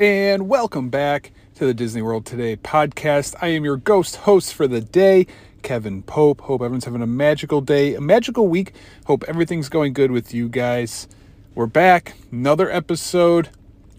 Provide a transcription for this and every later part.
and welcome back to the Disney World Today podcast. I am your ghost host for the day, Kevin Pope. Hope everyone's having a magical day, a magical week. Hope everything's going good with you guys. We're back, another episode,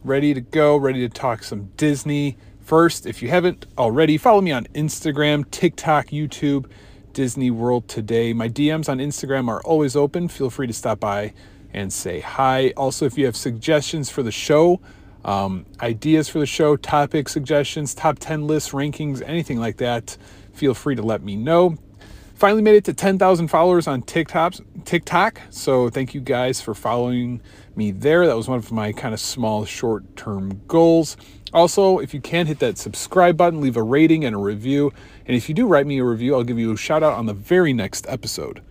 ready to go, ready to talk some Disney. First, if you haven't already, follow me on Instagram, TikTok, YouTube, Disney World Today. My DMs on Instagram are always open. Feel free to stop by and say hi. Also, if you have suggestions for the show, um, ideas for the show, topic suggestions, top 10 lists, rankings, anything like that, feel free to let me know. Finally made it to 10,000 followers on TikTok, TikTok. So thank you guys for following me there. That was one of my kind of small short term goals. Also, if you can hit that subscribe button, leave a rating and a review. And if you do write me a review, I'll give you a shout out on the very next episode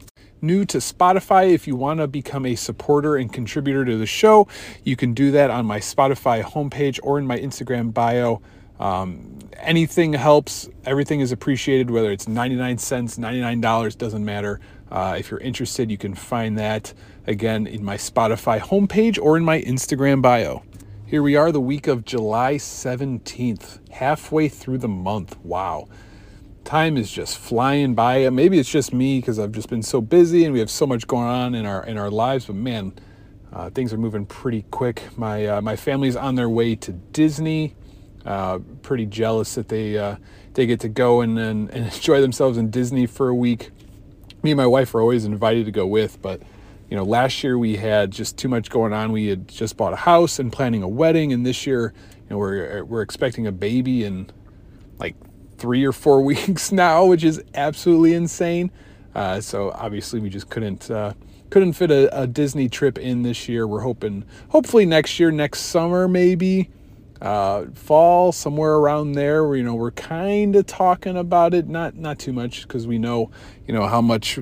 new to Spotify, if you want to become a supporter and contributor to the show, you can do that on my Spotify homepage or in my Instagram bio. Um, anything helps. Everything is appreciated, whether it's 99 cents, $99, doesn't matter. Uh, if you're interested, you can find that again in my Spotify homepage or in my Instagram bio. Here we are, the week of July 17th, halfway through the month. Wow time is just flying by. Maybe it's just me because I've just been so busy and we have so much going on in our in our lives. But man, uh, things are moving pretty quick. My uh, my family's on their way to Disney. Uh, pretty jealous that they uh, they get to go and, and, and enjoy themselves in Disney for a week. Me and my wife are always invited to go with, but you know, last year we had just too much going on. We had just bought a house and planning a wedding, and this year, you know, we're we're expecting a baby and like three or four weeks now, which is absolutely insane. Uh, so obviously we just couldn't uh, couldn't fit a, a, Disney trip in this year. We're hoping hopefully next year, next summer maybe, uh, fall somewhere around there. Where, you know we're kind of talking about it, not not too much because we know you know how much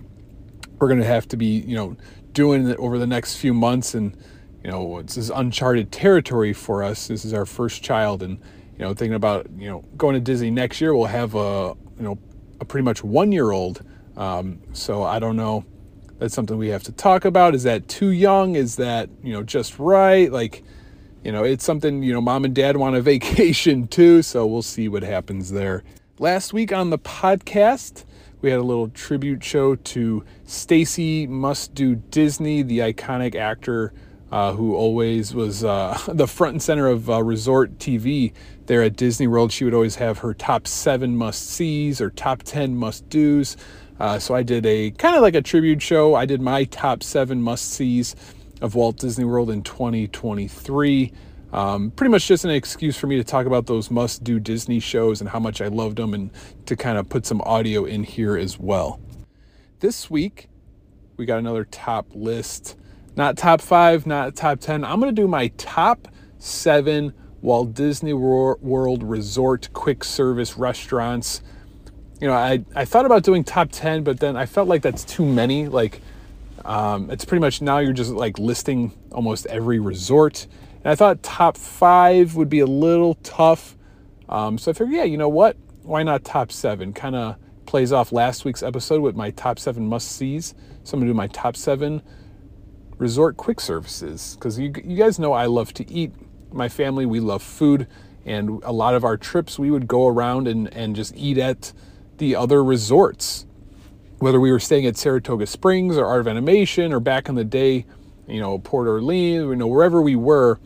we're to have to be you know doing over the next few months and you know this is uncharted territory for us. This is our first child and you know, thinking about you know going to Disney next year, we'll have a you know a pretty much one year old. Um, so I don't know. That's something we have to talk about. Is that too young? Is that you know just right? Like, you know, it's something you know mom and dad want a vacation too. So we'll see what happens there. Last week on the podcast, we had a little tribute show to Stacey Must Do Disney, the iconic actor uh, who always was uh, the front and center of uh, resort TV there at Disney World. She would always have her top seven must sees or top 10 must do's. Uh, so I did a kind of like a tribute show. I did my top seven must sees of Walt Disney World in 2023. Um, pretty much just an excuse for me to talk about those must do Disney shows and how much I loved them and to kind of put some audio in here as well. This week, we got another top list not top five, not top 10. I'm going to do my top seven Walt Disney World Resort quick service restaurants. You know, I, I thought about doing top 10, but then I felt like that's too many. Like, um, it's pretty much now you're just like listing almost every resort. And I thought top five would be a little tough. Um, so I figured, yeah, you know what? Why not top seven? Kind of plays off last week's episode with my top seven must sees. So I'm going to do my top seven resort quick services because you, you guys know I love to eat. My family, we love food. And a lot of our trips, we would go around and, and just eat at the other resorts. Whether we were staying at Saratoga Springs or Art of Animation or back in the day, you know, Port Orleans, you know, wherever we were,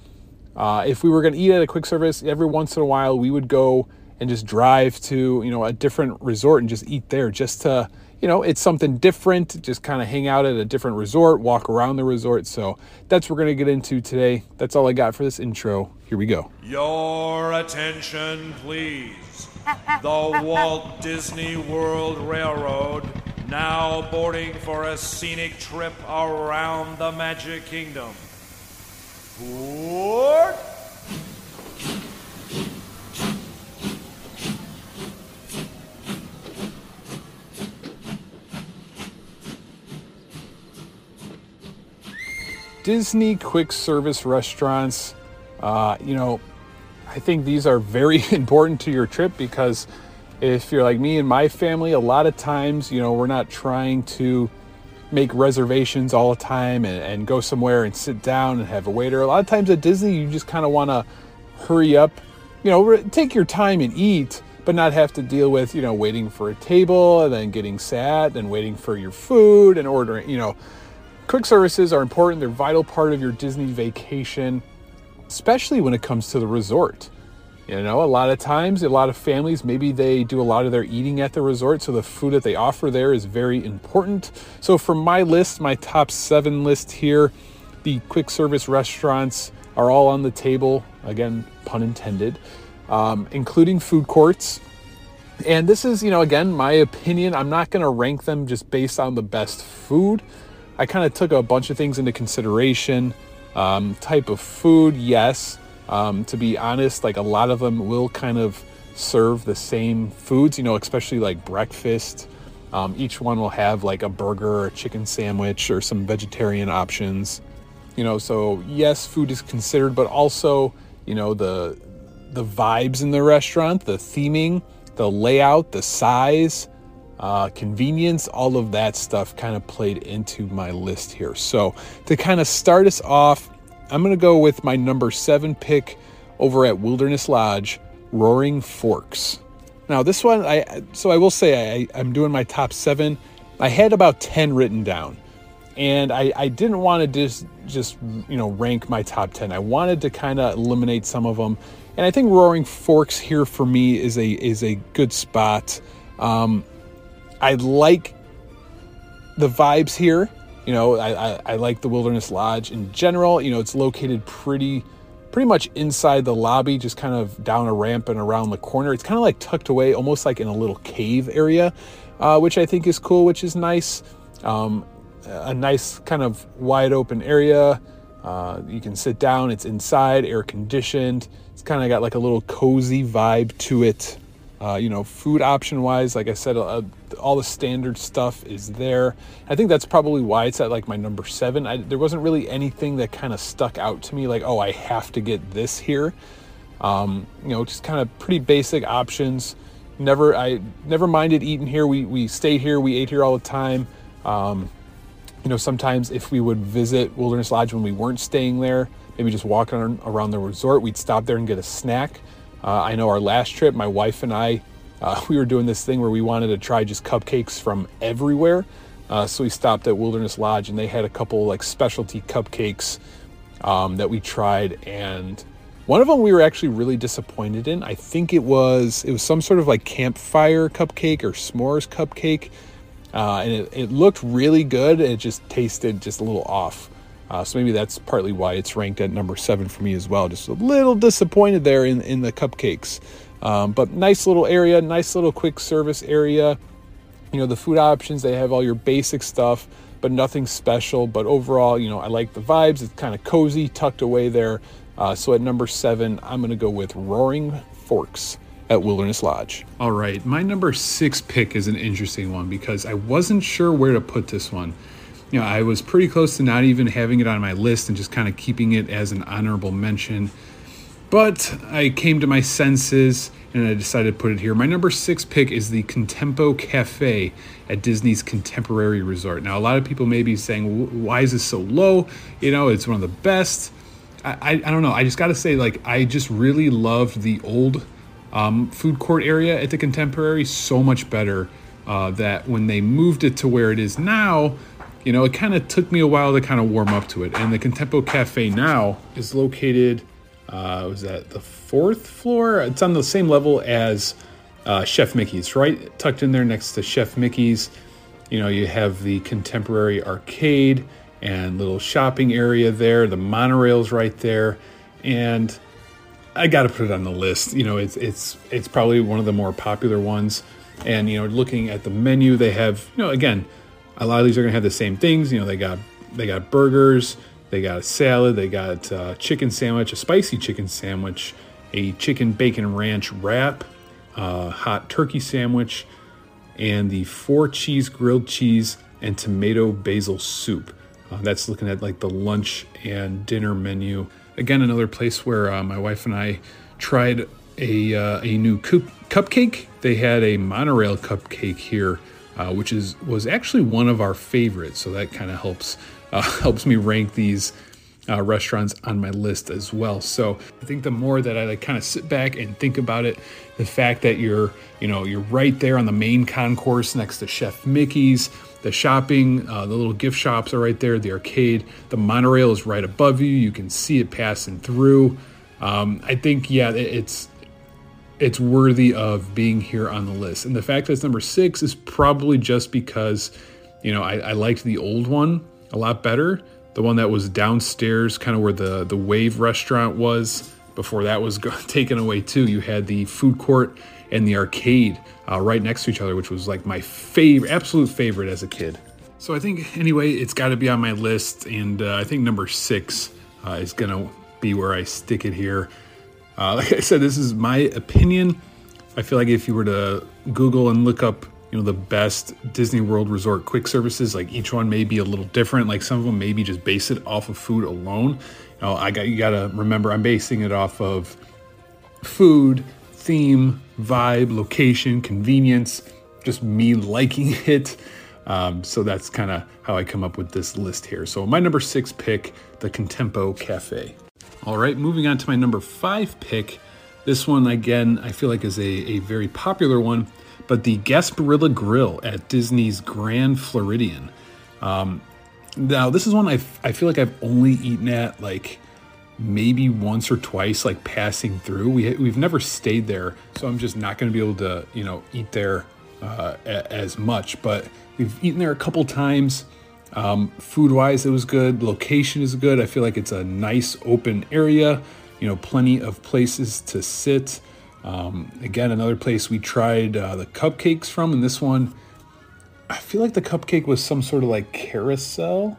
uh, if we were going to eat at a quick service, every once in a while we would go and just drive to, you know, a different resort and just eat there just to you know, it's something different, just kind of hang out at a different resort, walk around the resort. So that's what we're going to get into today. That's all I got for this intro. Here we go. Your attention, please. The Walt Disney World Railroad now boarding for a scenic trip around the Magic Kingdom. Board! Disney quick service restaurants, uh, you know, I think these are very important to your trip because if you're like me and my family, a lot of times, you know, we're not trying to make reservations all the time and, and go somewhere and sit down and have a waiter. A lot of times at Disney, you just kind of want to hurry up, you know, take your time and eat, but not have to deal with, you know, waiting for a table and then getting sat and waiting for your food and ordering, you know. Quick services are important. They're a vital part of your Disney vacation, especially when it comes to the resort. You know, a lot of times, a lot of families, maybe they do a lot of their eating at the resort, so the food that they offer there is very important. So, for my list, my top seven list here, the quick service restaurants are all on the table, again, pun intended, um, including food courts. And this is, you know, again, my opinion. I'm not going to rank them just based on the best food. I kind of took a bunch of things into consideration. Um, type of food, yes um, to be honest, like a lot of them will kind of serve the same foods, you know, especially like breakfast. Um, each one will have like a burger or a chicken sandwich or some vegetarian options. You know, so yes, food is considered, but also, you know, the the vibes in the restaurant, the theming, the layout, the size, uh, convenience, all of that stuff kind of played into my list here. So to kind of start us off, I'm going to go with my number seven pick over at Wilderness Lodge, Roaring Forks. Now, this one, I so I will say I, I'm doing my top seven. I had about 10 written down, and I, I didn't want to just just you know rank my top 10. I wanted to kind of eliminate some of them, and I think Roaring Forks here for me is a is a good spot. Um, I like the vibes here. You know, I, I, I, like the Wilderness Lodge in general. You know, it's located pretty pretty much inside the lobby, just kind of down a ramp and around the corner. It's kind of like tucked away, almost like in a little cave area, uh, which I think is cool, which is nice. Um, a nice kind of wide open area. Uh, you can sit down. It's inside, air conditioned. It's kind of got like a little cozy vibe to it. Uh, you know, food option wise, like I said, uh, all the standard stuff is there. I think that's probably why it's at like my number seven. I, there wasn't really anything that kind of stuck out to me, like, oh, I have to get this here. Um, you know, just kind of pretty basic options. Never, I never minded eating here. We we stayed here. We ate here all the time. Um, you know, sometimes if we would visit Wilderness Lodge when we weren't staying there, maybe just walking around the resort, we'd stop there and get a snack. Uh, I know our last trip, my wife and I, uh, we were doing this thing where we wanted to try just cupcakes from everywhere. Uh, so we stopped at Wilderness Lodge and they had a couple like specialty cupcakes um, that we tried, and one of them we were actually really disappointed in. I think it was it was some sort of like campfire cupcake or s'mores cupcake, uh, and it, it looked really good. It just tasted just a little off. Uh, so maybe that's partly why it's ranked at number seven for me as well. Just a little disappointed there in, in the cupcakes. Um, but nice little area, nice little quick service area. You know, the food options, they have all your basic stuff, but nothing special. But overall, you know, I like the vibes. It's kind of cozy, tucked away there. Uh, so at number seven, I'm going to go with Roaring Forks at Wilderness Lodge. All right, my number six pick is an interesting one because I wasn't sure where to put this one you know, I was pretty close to not even having it on my list and just kind of keeping it as an honorable mention. But I came to my senses and I decided to put it here. My number six pick is the Contempo Cafe at Disney's Contemporary Resort. Now, a lot of people may be saying, why is this so low? You know, it's one of the best. I, I, I don't know. I just got to say, like, I just really loved the old um, food court area at the Contemporary so much better uh, that when they moved it to where it is now, you know, it kind of took me a while to kind of warm up to it. And the Contempo Cafe now is located, uh, was that the fourth floor? It's on the same level as uh, Chef Mickey's, right? Tucked in there next to Chef Mickey's. You know, you have the contemporary arcade and little shopping area there. The monorail's right there. And I got to put it on the list. You know, it's it's it's probably one of the more popular ones. And you know, looking at the menu, they have you know again a lot of these are gonna have the same things. You know, they got they got burgers, they got a salad, they got a chicken sandwich, a spicy chicken sandwich, a chicken bacon ranch wrap, a hot turkey sandwich, and the four cheese grilled cheese and tomato basil soup. Uh, that's looking at like the lunch and dinner menu. Again, another place where uh, my wife and I tried a, uh, a new cup- cupcake. They had a monorail cupcake here uh, which is was actually one of our favorites. So that kind of helps uh, helps me rank these uh, restaurants on my list as well. So I think the more that I like kind of sit back and think about it, the fact that you're, you know, you're right there on the main concourse next to Chef Mickey's, the shopping, uh, the little gift shops are right there, the arcade, the monorail is right above you. You can see it passing through. Um, I think, yeah, it's it's worthy of being here on the list. And the fact that it's number six is probably just because, you know, I, I liked the old one a lot better the one that was downstairs, kind of where the the Wave restaurant was. Before that was taken away too, you had the food court and the arcade uh, right next to each other, which was like my favorite, absolute favorite as a kid. So I think anyway, it's got to be on my list, and uh, I think number six uh, is gonna be where I stick it here. Uh, like I said, this is my opinion. I feel like if you were to Google and look up you know the best Disney World Resort quick services. Like each one may be a little different. Like some of them maybe just base it off of food alone. You know, I got you got to remember I'm basing it off of food, theme, vibe, location, convenience, just me liking it. Um, so that's kind of how I come up with this list here. So my number six pick, the Contempo Cafe. All right, moving on to my number five pick. This one again, I feel like is a, a very popular one but the Gasparilla Grill at Disney's Grand Floridian. Um, now, this is one I, I feel like I've only eaten at like maybe once or twice, like passing through. We, we've never stayed there, so I'm just not going to be able to, you know, eat there uh, a, as much. But we've eaten there a couple times. Um, food wise, it was good. Location is good. I feel like it's a nice open area, you know, plenty of places to sit. Um, again, another place we tried uh, the cupcakes from, and this one, I feel like the cupcake was some sort of like carousel.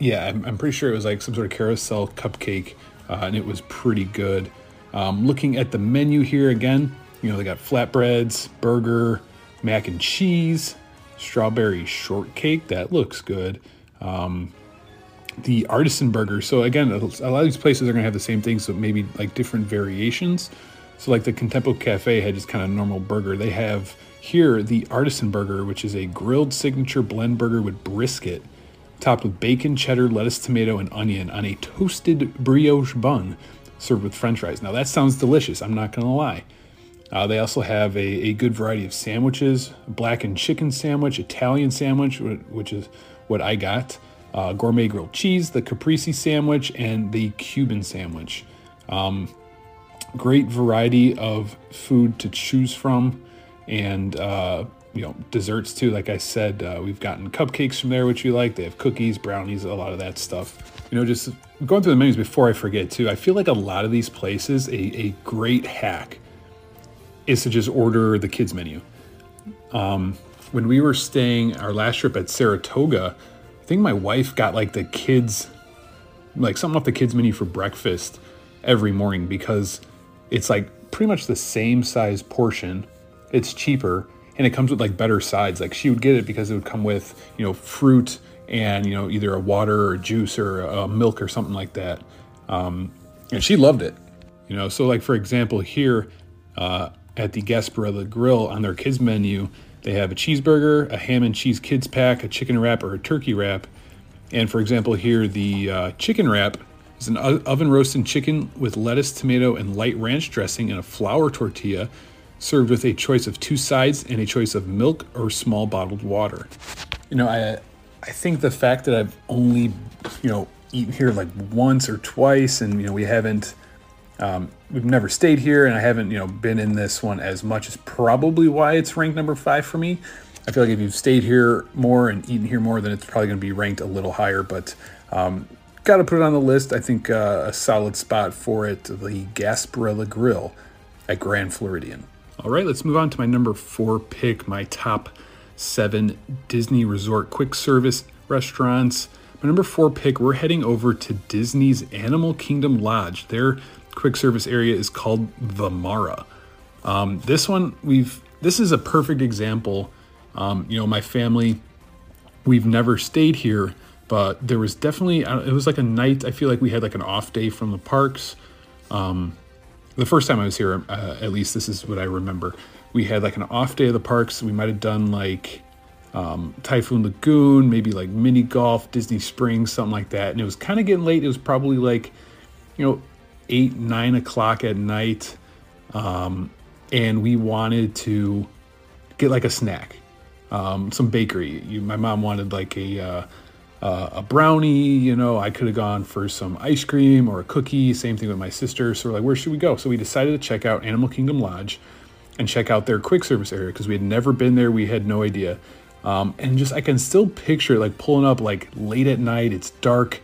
Yeah, I'm, I'm pretty sure it was like some sort of carousel cupcake, uh, and it was pretty good. Um, looking at the menu here again, you know, they got flatbreads, burger, mac and cheese, strawberry shortcake. That looks good. Um, the artisan burger. So again, a lot of these places are to have the same things, so maybe like different variations. So, like the Contempo Cafe had just kind of normal burger. They have here the artisan burger, which is a grilled signature blend burger with brisket, topped with bacon, cheddar, lettuce, tomato, and onion on a toasted brioche bun, served with french fries. Now, that sounds delicious, I'm not to lie. Uh, they also have a, a good variety of sandwiches blackened chicken sandwich, Italian sandwich, which is what I got, uh, gourmet grilled cheese, the caprese sandwich, and the Cuban sandwich. Um, great variety of food to choose from and uh, you know desserts too. Like i said uh, we've gotten cupcakes from there which we like. They have cookies brownies a lot of that stuff. You know just going through the menus before i forget too i feel like a lot of these places a, a great hack is to just order the kids menu um, when we were staying our last trip at saratoga i think my wife got like the kids like something off the kids menu for breakfast every morning because it's like pretty much the same size portion. It's cheaper and it comes with like better sides. Like she would get it because it would come with, you know, fruit and, you know, either a water or a juice or a milk or something like that. Um, and she loved it, you know. So, like, for example, here uh, at the Gasparilla Grill on their kids menu, they have a cheeseburger, a ham and cheese kids pack, a chicken wrap, or a turkey wrap. And for example, here the uh, chicken wrap is an oven roasted chicken with lettuce, tomato, and light ranch dressing in a flour tortilla, served with a choice of two sides and a choice of milk or small bottled water. You know, I I think the fact that I've only, you know, eaten here like once or twice, and you know, we haven't, um, we've never stayed here, and I haven't, you know, been in this one as much is probably why it's ranked number five for me. I feel like if you've stayed here more and eaten here more, then it's probably going to be ranked a little higher. But um, got to put it on the list. I think uh, a solid spot for it, the Gasparilla Grill at Grand Floridian. All right, let's move on to my number four pick, my top seven Disney Resort quick service restaurants. My number four pick, we're heading over to Disney's Animal Kingdom Lodge. Their quick service area is called Vamara. Um, this one, we've this is a perfect example. Um, you know, my family, we've never stayed here, but there was definitely it was like a night i feel like we had like an off day from the parks um, the first time i was here uh, at least this is what i remember we had like an off day of the parks we might have done like um, Typhoon Lagoon, maybe like mini golf, Disney Springs, something like that. And it was kind of getting late. It was probably like, you know, eight, nine o'clock at night. Um, and we wanted to get like a snack, um, some bakery. You, my mom wanted like a, uh, uh, a brownie, you know, I could have gone for some ice cream or a cookie. Same thing with my sister. So we're like, where should we go? So we decided to check out Animal Kingdom Lodge and check out their quick service area because we had never been there. We had no idea. Um, and just I can still picture like pulling up like late at night. It's dark.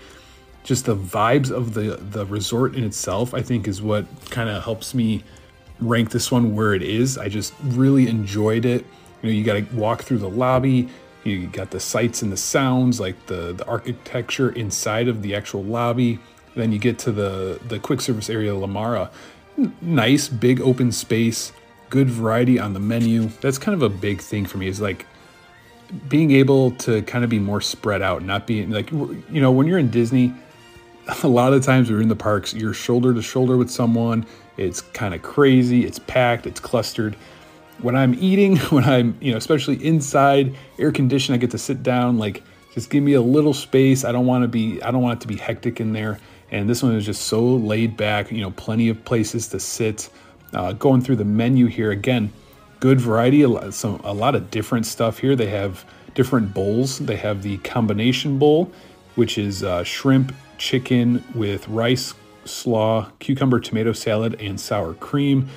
Just the vibes of the the resort in itself, I think, is what kind of helps me rank this one where it is. I just really enjoyed it. You know, you got to walk through the lobby. You got the sights and the sounds, like the the architecture inside of the actual lobby. Then you get to the the quick service area, Lamara. Nice big open space, good variety on the menu. That's kind of a big thing for me. Is like being able to kind of be more spread out, not being like, you know, when you're in Disney, a lot of times we're in the parks, you're shoulder to shoulder with someone. It's kind of crazy, it's packed, it's clustered. When I'm eating, when I'm, you know, especially inside, air conditioned, I get to sit down, like, just give me a little space. I don't want to be, I don't want it to be hectic in there. And this one is just so laid back, you know, plenty of places to sit. Uh, going through the menu here again, good variety, a lot, some, a lot of different stuff here. They have different bowls. They have the combination bowl, which is uh, shrimp, chicken with rice, slaw, cucumber, tomato salad, and sour cream.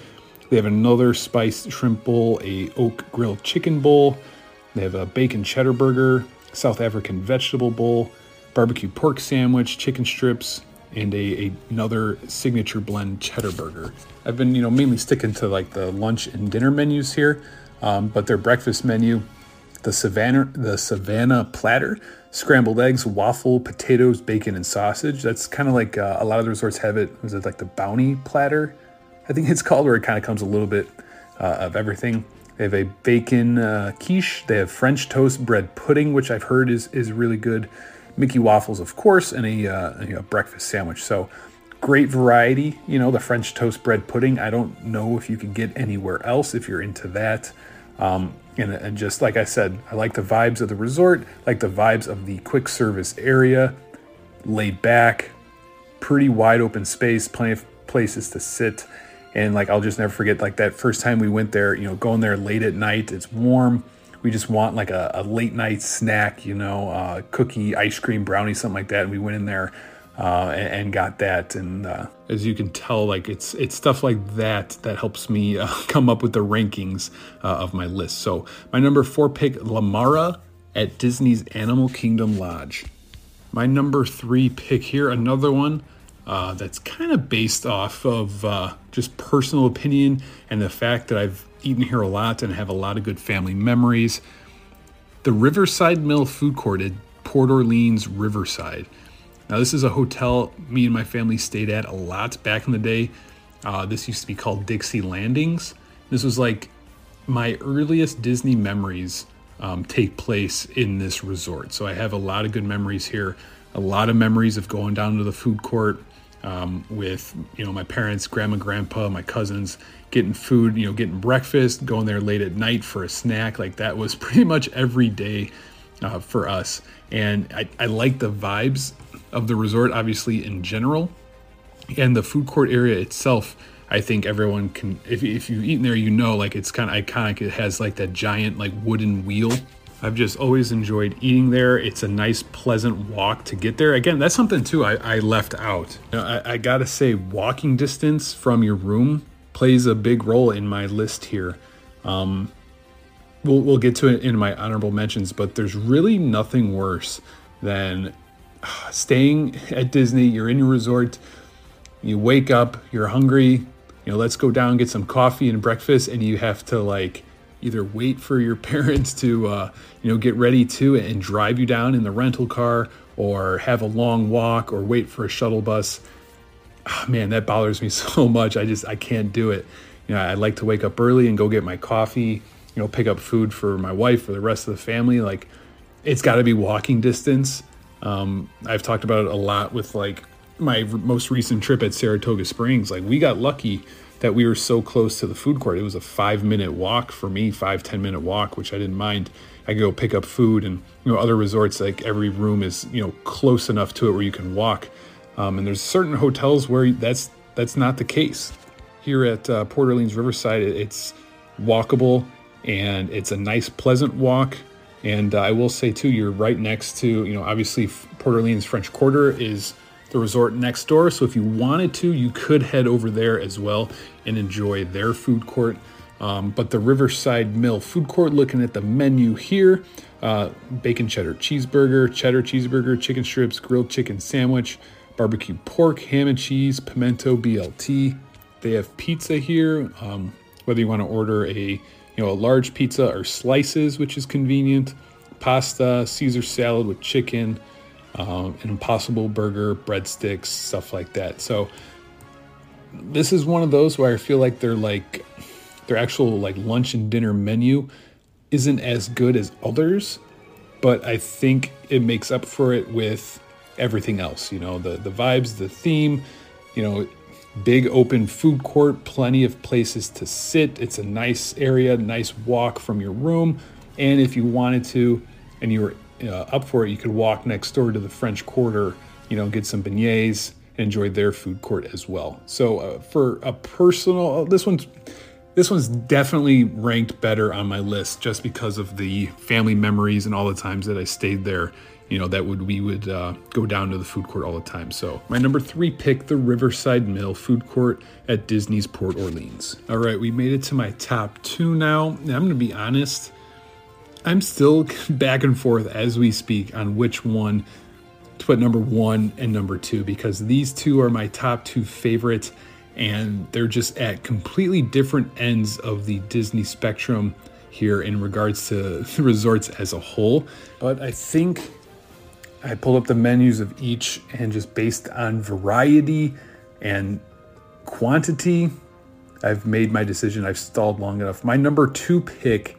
They have another spiced shrimp bowl, a oak grilled chicken bowl. They have a bacon cheddar burger, South African vegetable bowl, barbecue pork sandwich, chicken strips, and a, a, another signature blend cheddar burger. I've been, you know, mainly sticking to like the lunch and dinner menus here, um, but their breakfast menu, the Savannah, the Savannah platter, scrambled eggs, waffle, potatoes, bacon, and sausage. That's kind of like uh, a lot of the resorts have it. Is it like the bounty platter? I think it's called, where it kind of comes a little bit uh, of everything. They have a bacon uh, quiche. They have French toast bread pudding, which I've heard is is really good. Mickey waffles, of course, and a, uh, a breakfast sandwich. So great variety. You know, the French toast bread pudding. I don't know if you can get anywhere else if you're into that. Um, and, and, just like I said, I like the vibes of the resort, like the vibes of the quick service area, laid back, pretty wide open space, plenty of places to sit. And like I'll just never forget like that first time we went there, you know, going there late at night, it's warm we just want like a, a late night snack, you know, uh, cookie, ice cream, brownie, something like that. And we went in there uh, and, and, got that. And uh, as you can tell, like it's it's stuff like that that helps me uh, come up with the rankings uh, of my list. So my number four pick, Lamara at Disney's Animal Kingdom Lodge. My number three pick here, another one. Uh, that's kind of based off of just personal opinion and the fact that I've eaten here a lot and have a lot of good family memories. The Riverside Mill Food Court at Port Orleans Riverside. Now, this is a hotel me and my family stayed at a lot back in the day. Uh, this used to be called Dixie Landings. This was like my earliest Disney memories um, take place in this resort. So I have a lot of good memories here, a lot of memories of going down to the food court um, with you know my parents, grandma, grandpa, my cousins, getting food, you know, getting breakfast, going there late at night for a snack. Like that was pretty much every day uh, for us. And I, I like the vibes of the resort, obviously, in general. And the food court area itself, I think everyone can, if, if you've eaten there, you know, like it's kind of iconic. It has like that giant, like wooden wheel. I've just always enjoyed eating there. It's a nice, pleasant walk to get there. Again, that's something too I, I left out. I, I gotta say, walking distance from your room plays a big role in my list here. Um, we'll, we'll get to it in my honorable mentions, but there's really nothing worse than staying at Disney. You're in your resort, you wake up, you're hungry, you know, let's go down get some coffee and breakfast, and you have to like either wait for your parents to uh, you know get ready to and drive you down in the rental car or have a long walk or wait for a shuttle bus oh, man, that bothers me so much. I just I can't do it. You know, I like to wake up early and go get my coffee. You know, pick up food for my wife for the rest of the family. Like, it's got to be walking distance. Um, I've talked about it a lot with like my most recent trip at Saratoga Springs. Like, we got lucky that we were so close to the food court. It was a five minute walk for me, five ten minute walk, which I didn't mind. I could go pick up food, and you know other resorts like every room is you know close enough to it where you can walk. Um, and there's certain hotels where that's that's not the case. Here at uh, Port Orleans Riverside, it's walkable and it's a nice, pleasant walk. And uh, I will say too, you're right next to you know obviously Port Orleans French Quarter is the resort next door. So if you wanted to, you could head over there as well and enjoy their food court. Um, but the Riverside Mill food court, looking at the menu here uh, bacon cheddar cheeseburger, cheddar cheeseburger, chicken strips, grilled chicken sandwich, barbecue pork, ham and cheese, pimento BLT. They have pizza here. Um, whether you want to order a you know a large pizza or slices, which is convenient, pasta, Caesar salad with chicken, um, an Impossible Burger, breadsticks, stuff like that. So this is one of those where I feel like they're like their actual like lunch and dinner menu isn't as good as others, but I think it makes up for it with everything else. You know, the the vibes, the theme, you know, big open food court, plenty of places to sit. It's a nice area, nice walk from your room, and if you wanted to, and you were uh, up for it, you could walk next door to the French Quarter, you know, get some beignets, enjoy their food court as well. So uh, for a personal, uh, this one's this one's definitely ranked better on my list just because of the family memories and all the times that I stayed there. You know that would we would uh, go down to the food court all the time. So my number three pick, the Riverside Mill Food Court at Disney's Port Orleans. All right, we made it to my top two now. I'm to be honest. I'm still back and forth as we speak on which one to put number one and number two because these two are my top two favorites and they're just at completely different ends of the Disney spectrum here in regards to the resorts as a whole. But I think I pulled up the menus of each and just based on variety and quantity, I've made my decision. I've stalled long enough. My number two pick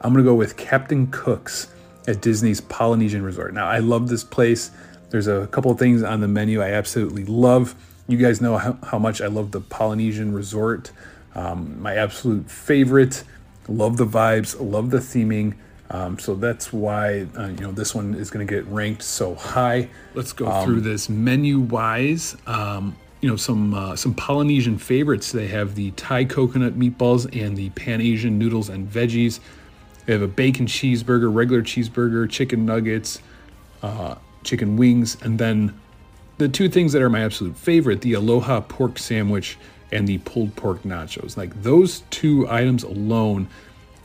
I'm going to go with Captain Cook's at Disney's Polynesian Resort. Now, I love this place. There's a couple of things on the menu I absolutely love. You guys know how, how much I love the Polynesian Resort. Um, my absolute favorite. Love the vibes, love the theming. Um, so that's why uh, you know this one is going to get ranked so high. Let's go um, through this menu wise. Um, you know some uh, some Polynesian favorites. They have the Thai coconut meatballs and the Pan Asian noodles and veggies. They have a bacon cheeseburger, regular cheeseburger, chicken nuggets, uh, chicken wings, and then the two things that are my absolute favorite the Aloha pork sandwich and the pulled pork nachos. Like those two items alone,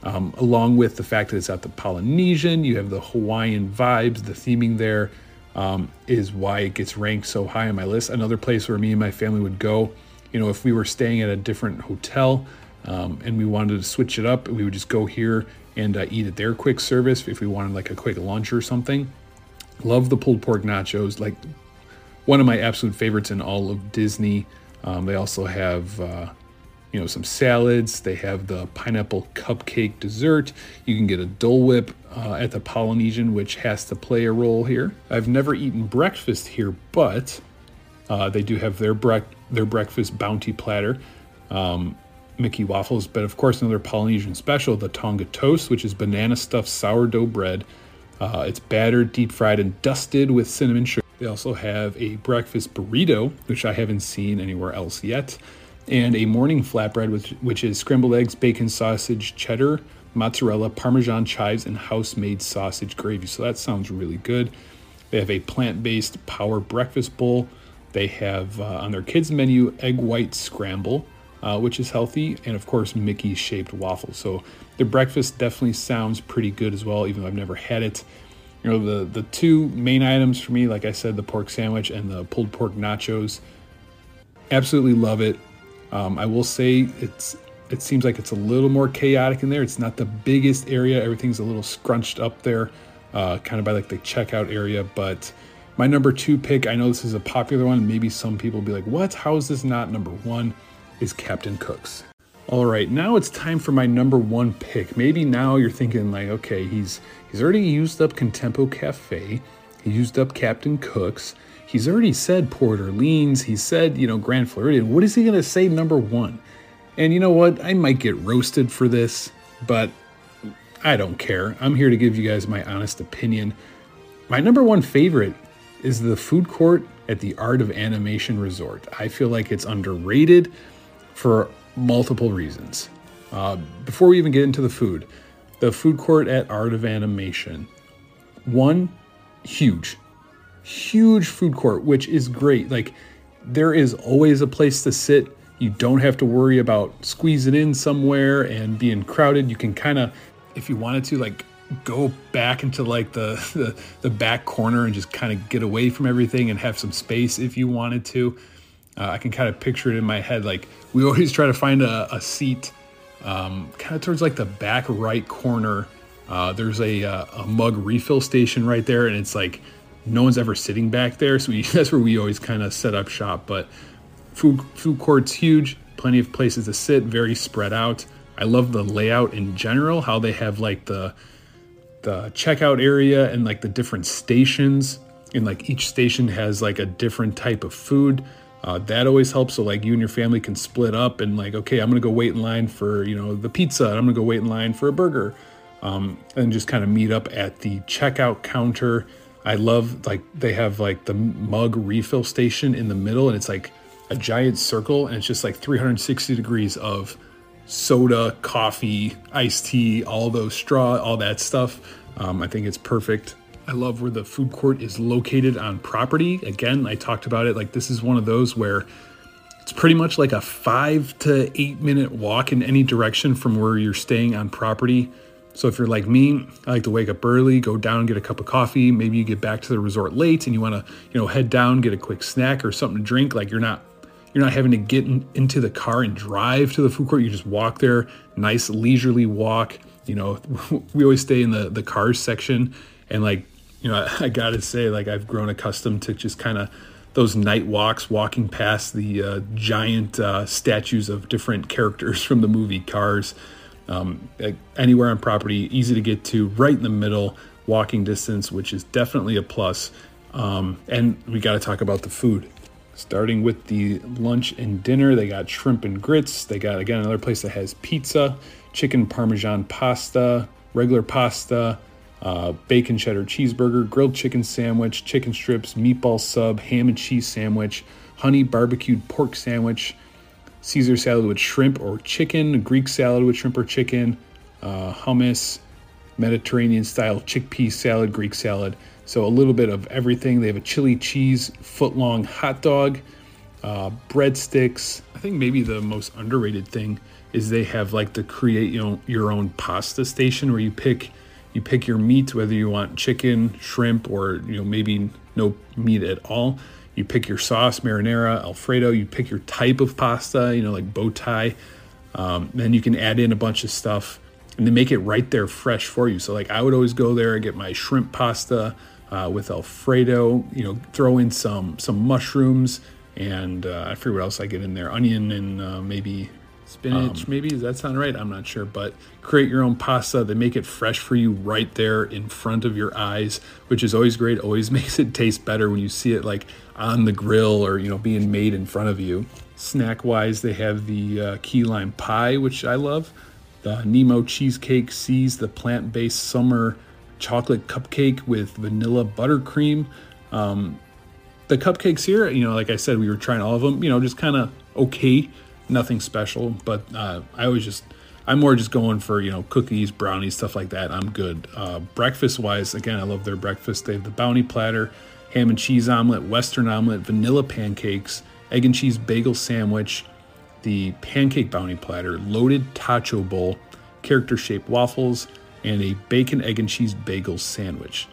um, along with the fact that it's at the Polynesian, you have the Hawaiian vibes, the theming there, um, is why it gets ranked so high on my list. Another place where me and my family would go, you know, if we were staying at a different hotel um, and we wanted to switch it up, we would just go here and uh, eat at their quick service if we wanted like a quick lunch or something. Love the pulled pork nachos, like one of my absolute favorites in all of Disney. Um, they also have, uh, you know, some salads. They have the pineapple cupcake dessert. You can get a Dole Whip uh, at the Polynesian, which has to play a role here. I've never eaten breakfast here, but uh, they do have their their breakfast bounty platter. Um, Mickey waffles, but of course another Polynesian special, the Tonga toast, which is banana stuffed sourdough bread. Uh, it's battered, deep fried, and dusted with cinnamon sugar. They also have a breakfast burrito, which I haven't seen anywhere else yet, and a morning flatbread, which, which is scrambled eggs, bacon, sausage, cheddar, mozzarella, parmesan chives, and house-made sausage gravy. So that sounds really good. They have a plant-based power breakfast bowl. They have uh, on their kids menu egg white scramble, uh, which is healthy, and of course, Mickey shaped waffles. So their breakfast definitely sounds pretty good as well, even though I've never had it. You know, the, the two main items for me, like I said, the pork sandwich and the pulled pork nachos, absolutely love it. Um, I will say it's it seems like it's a little more chaotic in there. It's not the biggest area. Everything's a little scrunched up there, uh, kind of by like the checkout area. But my number two pick, I know this is a popular one. Maybe some people will be like, what? How is this not number one? is Captain Cook's. All right, now it's time for my number one pick. Maybe now you're thinking like, okay, he's he's already used up Contempo Cafe, he used up Captain Cook's, he's already said Port Orleans, he said you know Grand Floridian. What is he gonna say number one? And you know what? I might get roasted for this, but I don't care. I'm here to give you guys my honest opinion. My number one favorite is the food court at the Art of Animation Resort. I feel like it's underrated for multiple reasons. Uh, before we even get into the food, the food court at Art of Animation, one, huge, huge food court, which is great. Like, there is always a place to sit. You don't have to worry about squeezing in somewhere and being crowded. You can kind of, if you wanted to, like go back into like the, the, the back corner and just kind of get away from everything and have some space if you wanted to. Uh, I can kind of picture it in my head. Like we always try to find a, a seat um, kind of towards like the back right corner. Uh, there's a, uh, a mug refill station right there, and it's like no one's ever sitting back there. So we, that's where we always kind of set up shop. But food food court's huge, plenty of places to sit, very spread out. I love the layout in general, how they have like the the checkout area and like the different stations and like each station has like a different type of food uh, that always helps so like you and your family can split up and like okay i'm gonna go wait in line for you know the pizza i'm gonna go wait in line for a burger um, and just kind of meet up at the checkout counter i love like they have like the mug refill station in the middle and it's like a giant circle and it's just like 360 degrees of soda, coffee, iced tea, all those straw, all that stuff. Um, I think it's perfect. I love where the food court is located on property. Again, I talked about it. Like, this is one of those where it's pretty much like a five to eight minute walk in any direction from where you're staying on property. So, if you're like me, I like to wake up early, go down, get a cup of coffee. Maybe you get back to the resort late and you want to, you know, head down, get a quick snack or something to drink. Like, you're not you're not having to get in, into the car and drive to the food court. You just walk there, nice leisurely walk. You know, we always stay in the the cars section, and like, you know, I, I gotta say, like, I've grown accustomed to just kind of those night walks, walking past the uh, giant uh, statues of different characters from the movie Cars. Um, anywhere on property, easy to get to, right in the middle, walking distance, which is definitely a plus. Um, and we got to talk about the food. Starting with the lunch and dinner, they got shrimp and grits. They got, again, another place that has pizza, chicken parmesan pasta, regular pasta, uh, bacon cheddar cheeseburger, grilled chicken sandwich, chicken strips, meatball sub, ham and cheese sandwich, honey barbecued pork sandwich, Caesar salad with shrimp or chicken, Greek salad with shrimp or chicken, uh, hummus, Mediterranean style chickpea salad, Greek salad. So a little bit of everything. They have a chili cheese foot long hot dog, uh, breadsticks. I think maybe the most underrated thing is they have like the create you know, your own pasta station where you pick you pick your meat whether you want chicken, shrimp, or you know maybe no meat at all. You pick your sauce, marinara, alfredo. You pick your type of pasta, you know like bow tie. Um, then you can add in a bunch of stuff and they make it right there fresh for you. So like I would always go there and get my shrimp pasta uh, with Alfredo. You know, throw in some some mushrooms and uh, I forget what else I get in there. Onion and uh, maybe spinach. Um, maybe does that sound right? I'm not sure, but create your own pasta. They make it fresh for you right there in front of your eyes, which is always great. Always makes it taste better when you see it like on the grill or you know being made in front of you. Snack wise, they have the uh, key lime pie, which I love. The Nemo cheesecake sees the plant based summer chocolate cupcake with vanilla buttercream. Um, the cupcakes here, you know, like I said, we were trying all of them, you know, just kind of okay, nothing special. But uh, I always just, I'm more just going for, you know, cookies, brownies, stuff like that. I'm good. Uh, breakfast wise, again, I love their breakfast. They have the bounty platter, ham and cheese omelet, western omelet, vanilla pancakes, egg and cheese bagel sandwich, the pancake bounty platter, loaded tacho bowl, character shaped waffles, and a bacon, egg, and cheese bagel sandwich.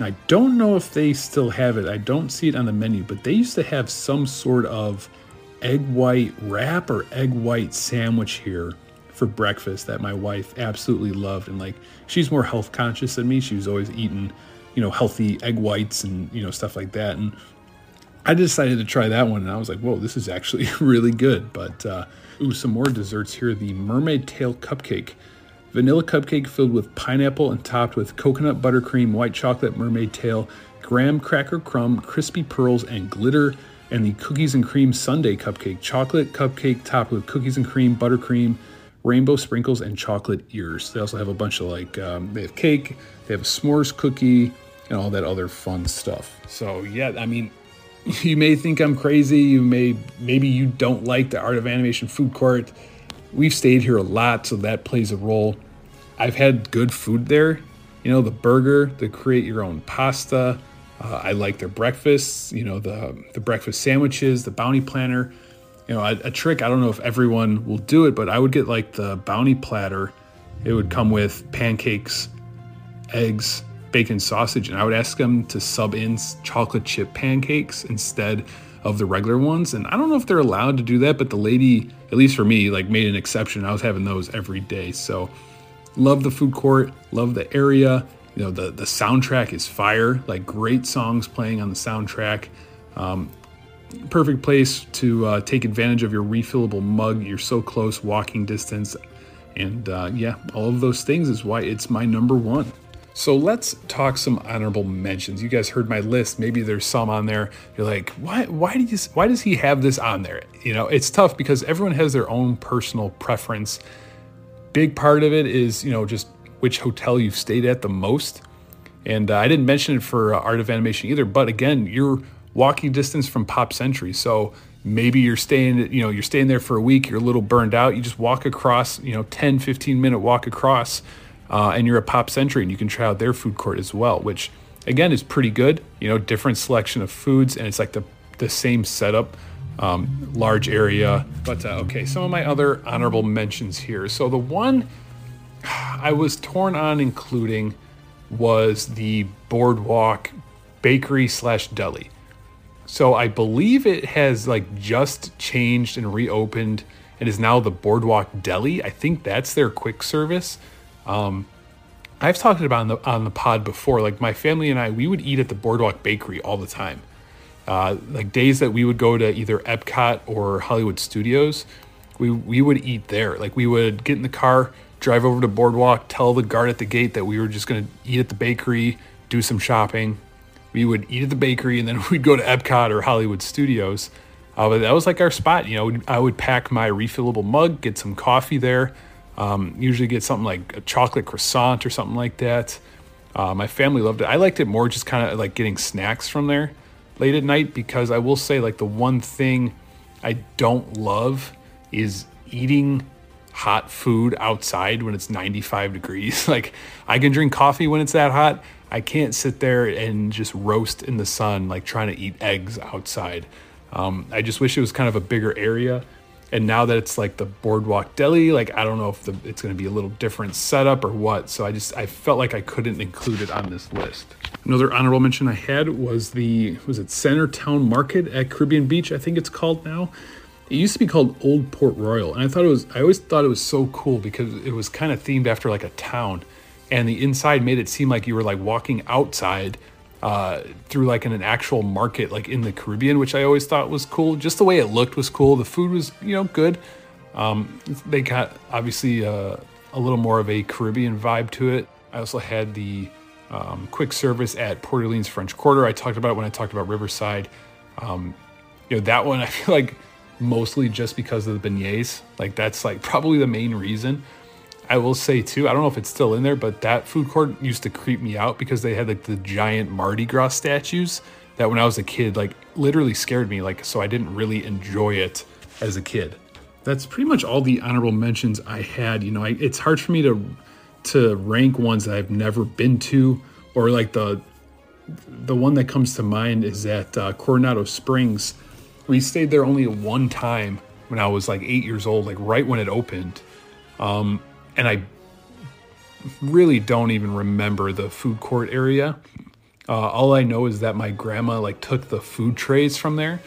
I don't know if they still have it. I don't see it on the menu, but they used to have some sort of egg white wrap or egg white sandwich here for breakfast that my wife absolutely loved. And like, she's more health conscious than me. She was always eating, you know, healthy egg whites and, you know, stuff like that. And I decided to try that one and I was like, whoa, this is actually really good. But, uh, ooh, some more desserts here. The mermaid tail cupcake vanilla cupcake filled with pineapple and topped with coconut buttercream, white chocolate mermaid tail, graham cracker crumb, crispy pearls, and glitter and the cookies and cream sundae cupcake, chocolate cupcake topped with cookies and cream, buttercream, rainbow sprinkles, and chocolate ears. They also have a bunch of like um, they have cake, they have a s'mores cookie, and all that other fun stuff. So yeah, I mean, you may think I'm crazy. You may maybe you don't like the Art of Animation food court. We've stayed here a lot, so that plays a role. I've had good food there. You know, the burger, the create your own pasta. Uh, I like their breakfasts. You know, the the breakfast sandwiches, the bounty platter. You know, a, a trick. I don't know if everyone will do it, but I would get like the bounty platter. It would come with pancakes, eggs, bacon sausage, and I would ask them to sub in chocolate chip pancakes instead of the regular ones. And I don't know if they're allowed to do that, but the lady, at least for me, like made an exception. I was having those every day. So love the food court, love the area. You know, the the soundtrack is fire, like great songs playing on the soundtrack. Um, perfect place to uh, take advantage of your refillable mug. You're so close, walking distance. And uh, yeah, all of those things is why it's my number one. So let's talk some honorable mentions. You guys heard my list. Maybe there's some on there. You're like, why? Why do you? Why does he have this on there? You know, it's tough because everyone has their own personal preference. Big part of it is you know just which hotel you've stayed at the most. And uh, I didn't mention it for uh, Art of Animation either. But again, you're walking distance from Pop Century, so maybe you're staying you know you're staying there for a week. You're a little burned out. You just walk across you know 10, 15 minute walk across uh, and you're at Pop Century and you can try out their food court as well, which again is pretty good. You know, different selection of foods, and it's like the the same setup, um, large area. But uh, okay, some of my other honorable mentions here. So the one I was torn on including was the Boardwalk Bakery slash Deli. So I believe it has like just changed and reopened and is now the Boardwalk Deli. I think that's their quick service. Um, I've talked about on the on the pod before. Like my family and I, we would eat at the Boardwalk Bakery all the time. Uh, like days that we would go to either Epcot or Hollywood Studios, we we would eat there. Like we would get in the car, drive over to Boardwalk, tell the guard at the gate that we were just gonna eat at the bakery, do some shopping. We would eat at the bakery, and then we'd go to Epcot or Hollywood Studios. Uh, but that was like our spot. You know, I would pack my refillable mug, get some coffee there um, usually get something like a chocolate croissant or something like that. Uh, my family loved it. I liked it more just kind of like getting snacks from there late at night because I will say, like, the one thing I don't love is eating hot food outside when it's 95 degrees. like, I can drink coffee when it's that hot. I can't sit there and just roast in the sun, like trying to eat eggs outside. Um, I just wish it was kind of a bigger area and now that it's like the boardwalk deli like i don't know if the, it's going to be a little different setup or what so i just i felt like i couldn't include it on this list another honorable mention i had was the was it center town market at caribbean beach i think it's called now it used to be called old port royal and i thought it was i always thought it was so cool because it was kind of themed after like a town and the inside made it seem like you were like walking outside uh, through like in an actual market like in the Caribbean, which I always thought was cool. Just the way it looked was cool. The food was you know good. Um, they got obviously uh, a little more of a Caribbean vibe to it. I also had the um, quick service at Port Orleans French Quarter. I talked about when I talked about Riverside. Um, you know that one I feel like mostly just because of the beignets. Like that's like probably the main reason. I will say too, I don't know if it's still in there, but that food court used to creep me out because they had like the giant Mardi Gras statues that when I was a kid, like literally scared me. Like, so I didn't really enjoy it as a kid. That's pretty much all the honorable mentions I had. You know, I, it's hard for me to to rank ones that I've never been to, or like the the one that comes to mind is at uh, Coronado Springs. We stayed there only one time when I was like eight years old, like right when it opened. Um, and I really don't even remember the food court area. Uh, all I know is that my grandma like took the food trays from there.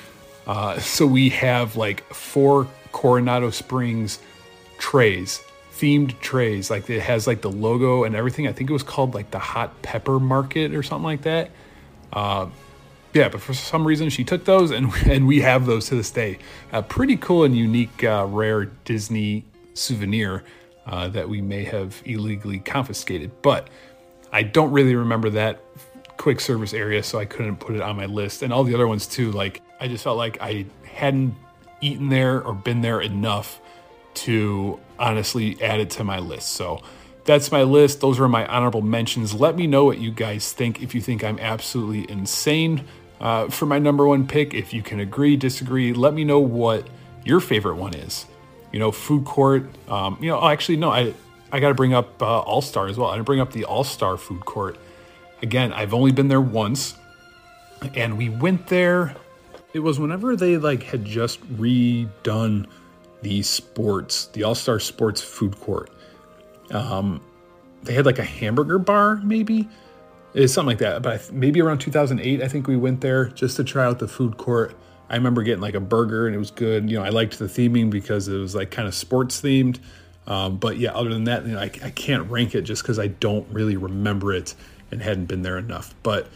Uh, so we have like four Coronado Springs trays, themed trays. Like it has like the logo and everything. I think it was called like the Hot Pepper Market or something like that. Uh, yeah, but for some reason she took those and and we have those to this day. A pretty cool and unique, uh, rare Disney souvenir uh, that we may have illegally confiscated. But I don't really remember that quick service area, so I couldn't put it on my list. And all the other ones too. Like I just felt like I hadn't eaten there or been there enough to honestly add it to my list. So that's my list. Those are my honorable mentions. Let me know what you guys think. If you think I'm absolutely insane uh, for my number one pick, if you can agree, disagree, let me know what your favorite one is. You know, food court. Um, you know, oh, actually, no, I I got to bring up uh, All Star as well. I bring up the All Star food court. Again, I've only been there once, and we went there. It was whenever they like had just redone the sports, the All Star Sports food court. Um, they had like a hamburger bar, maybe it's something like that. But maybe around 2008, I think we went there just to try out the food court. I remember getting like a burger and it was good. You know, I liked the theming because it was like kind of sports themed. Um, but yeah, other than that, you know, I, I can't rank it just because I don't really remember it and hadn't been there enough. But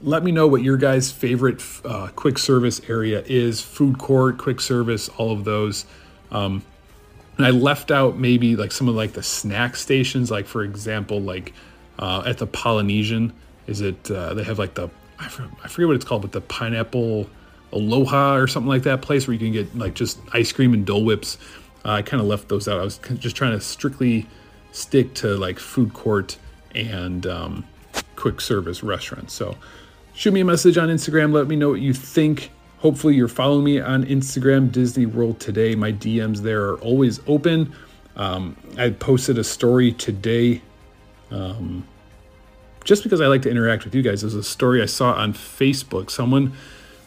let me know what your guys' favorite uh, quick service area is food court, quick service, all of those. Um, and I left out maybe like some of like the snack stations, like for example, like uh, at the Polynesian, is it uh, they have like the I forget what it's called, but the pineapple aloha or something like that place where you can get like just ice cream and Dole Whips. Uh, I kind of left those out. I was just trying to strictly stick to like food court and um, quick service restaurants. So shoot me a message on Instagram. Let me know what you think. Hopefully, you're following me on Instagram, Disney World Today. My DMs there are always open. Um, I posted a story today um, just because I like to interact with you guys. There's a story I saw on Facebook. Someone,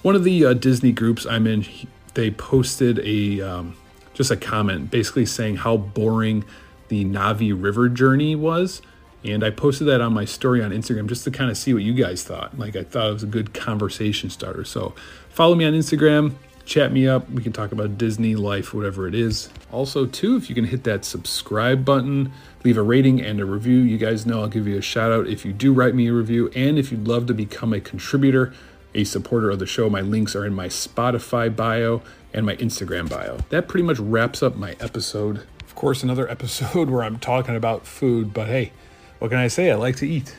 one of the uh, Disney groups I'm in, they posted a um, just a comment basically saying how boring the Na'vi River journey was. And I posted that on my story on Instagram just to kind of see what you guys thought. Like, I thought it was a good conversation starter. So, follow me on Instagram, chat me up. We can talk about Disney life, whatever it is. Also, too, if you can hit that subscribe button, leave a rating and a review. You guys know I'll give you a shout out if you do write me a review. And if you'd love to become a contributor, a supporter of the show, my links are in my Spotify bio and my Instagram bio. That pretty much wraps up my episode. Of course, another episode where I'm talking about food, but hey, what can I say? I like to eat.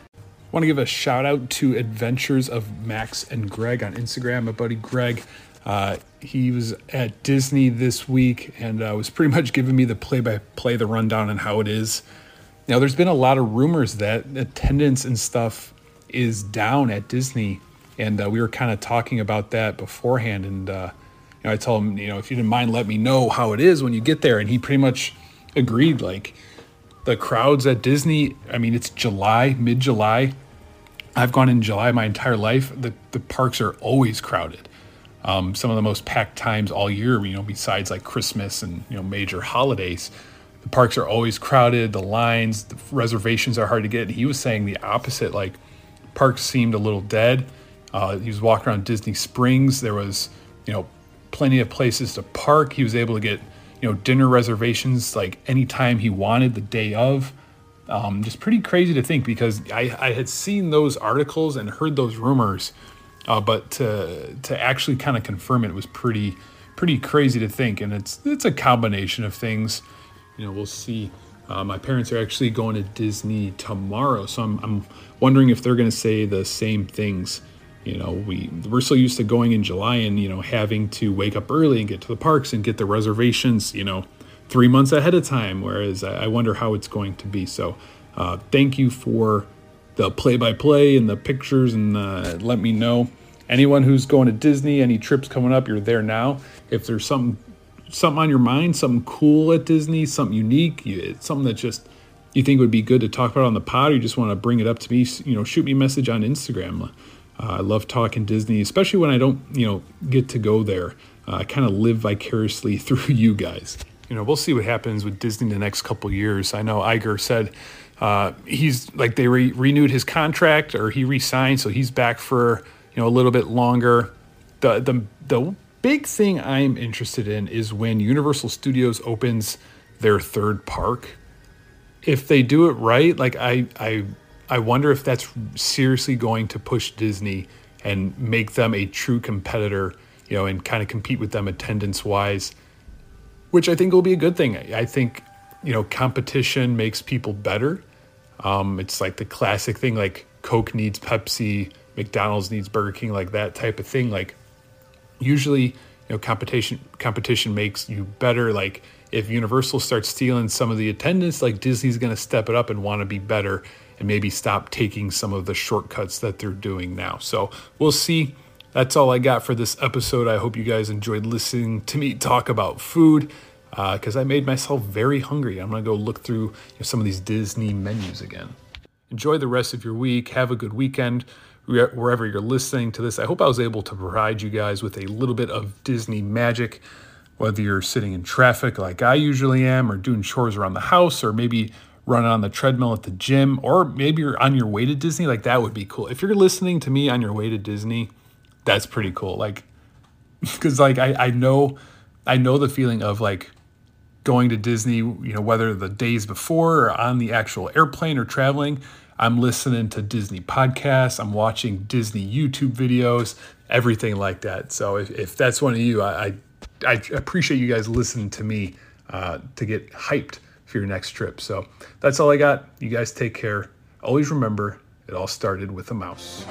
Want to give a shout out to Adventures of Max and Greg on Instagram. My buddy Greg, uh, he was at Disney this week and uh, was pretty much giving me the play by play, the rundown on how it is. Now, there's been a lot of rumors that attendance and stuff is down at Disney, and uh, we were kind of talking about that beforehand. And uh, you know, I told him, you know, if you didn't mind, let me know how it is when you get there. And he pretty much agreed. Like, the crowds at Disney, I mean, it's July, mid July. I've gone in July my entire life. The, the parks are always crowded. Um, some of the most packed times all year, you know, besides like Christmas and, you know, major holidays. The parks are always crowded, the lines, the reservations are hard to get. He was saying the opposite, like parks seemed a little dead. Uh, he was walking around Disney Springs. There was, you know, plenty of places to park. He was able to get you know, dinner reservations like anytime he wanted the day of. Um, just pretty crazy to think because I, I had seen those articles and heard those rumors, uh, but to to actually kind of confirm it was pretty pretty crazy to think. And it's it's a combination of things. You know, we'll see. Uh, my parents are actually going to Disney tomorrow, so I'm, I'm wondering if they're going to say the same things you know we we're so used to going in july and you know having to wake up early and get to the parks and get the reservations you know three months ahead of time whereas i wonder how it's going to be so uh, thank you for the play-by-play and the pictures and uh, let me know anyone who's going to disney any trips coming up you're there now if there's something something on your mind something cool at disney something unique something that just you think would be good to talk about on the pod or you just want to bring it up to me you know shoot me a message on instagram uh, I love talking Disney, especially when I don't, you know, get to go there. Uh, I kind of live vicariously through you guys. You know, we'll see what happens with Disney the next couple years. I know Iger said uh, he's like they re- renewed his contract or he re-signed, so he's back for you know a little bit longer. The the the big thing I'm interested in is when Universal Studios opens their third park. If they do it right, like I I I wonder if that's seriously going to push Disney and make them a true competitor, you know, and kind of compete with them attendance wise, which I think will be a good thing. I think, you know, competition makes people better. Um, it's like the classic thing, like Coke needs Pepsi, McDonald's needs Burger King, like that type of thing. Like usually, you know, competition competition makes you better. Like if Universal starts stealing some of the attendance, like Disney's going to step it up and want to be better and maybe stop taking some of the shortcuts that they're doing now. So we'll see. That's all I got for this episode. I hope you guys enjoyed listening to me talk about food because uh, I made myself very hungry. I'm going to go look through you know, some of these Disney menus again. Enjoy the rest of your week. Have a good weekend wherever you're listening to this. I hope I was able to provide you guys with a little bit of Disney magic, whether you're sitting in traffic like I usually am, or doing chores around the house, or maybe running on the treadmill at the gym, or maybe you're on your way to Disney. Like that would be cool. If you're listening to me on your way to Disney, that's pretty cool. Like, because like I, I know, I know the feeling of like going to Disney, you know, whether the days before or on the actual airplane or traveling, I'm listening to Disney podcasts, I'm watching Disney YouTube videos, everything like that. So if, if that's one of you, I, I, I appreciate you guys listening to me uh, to get hyped for your next trip. So that's all I got. You guys take care. Always remember, it all started with a mouse.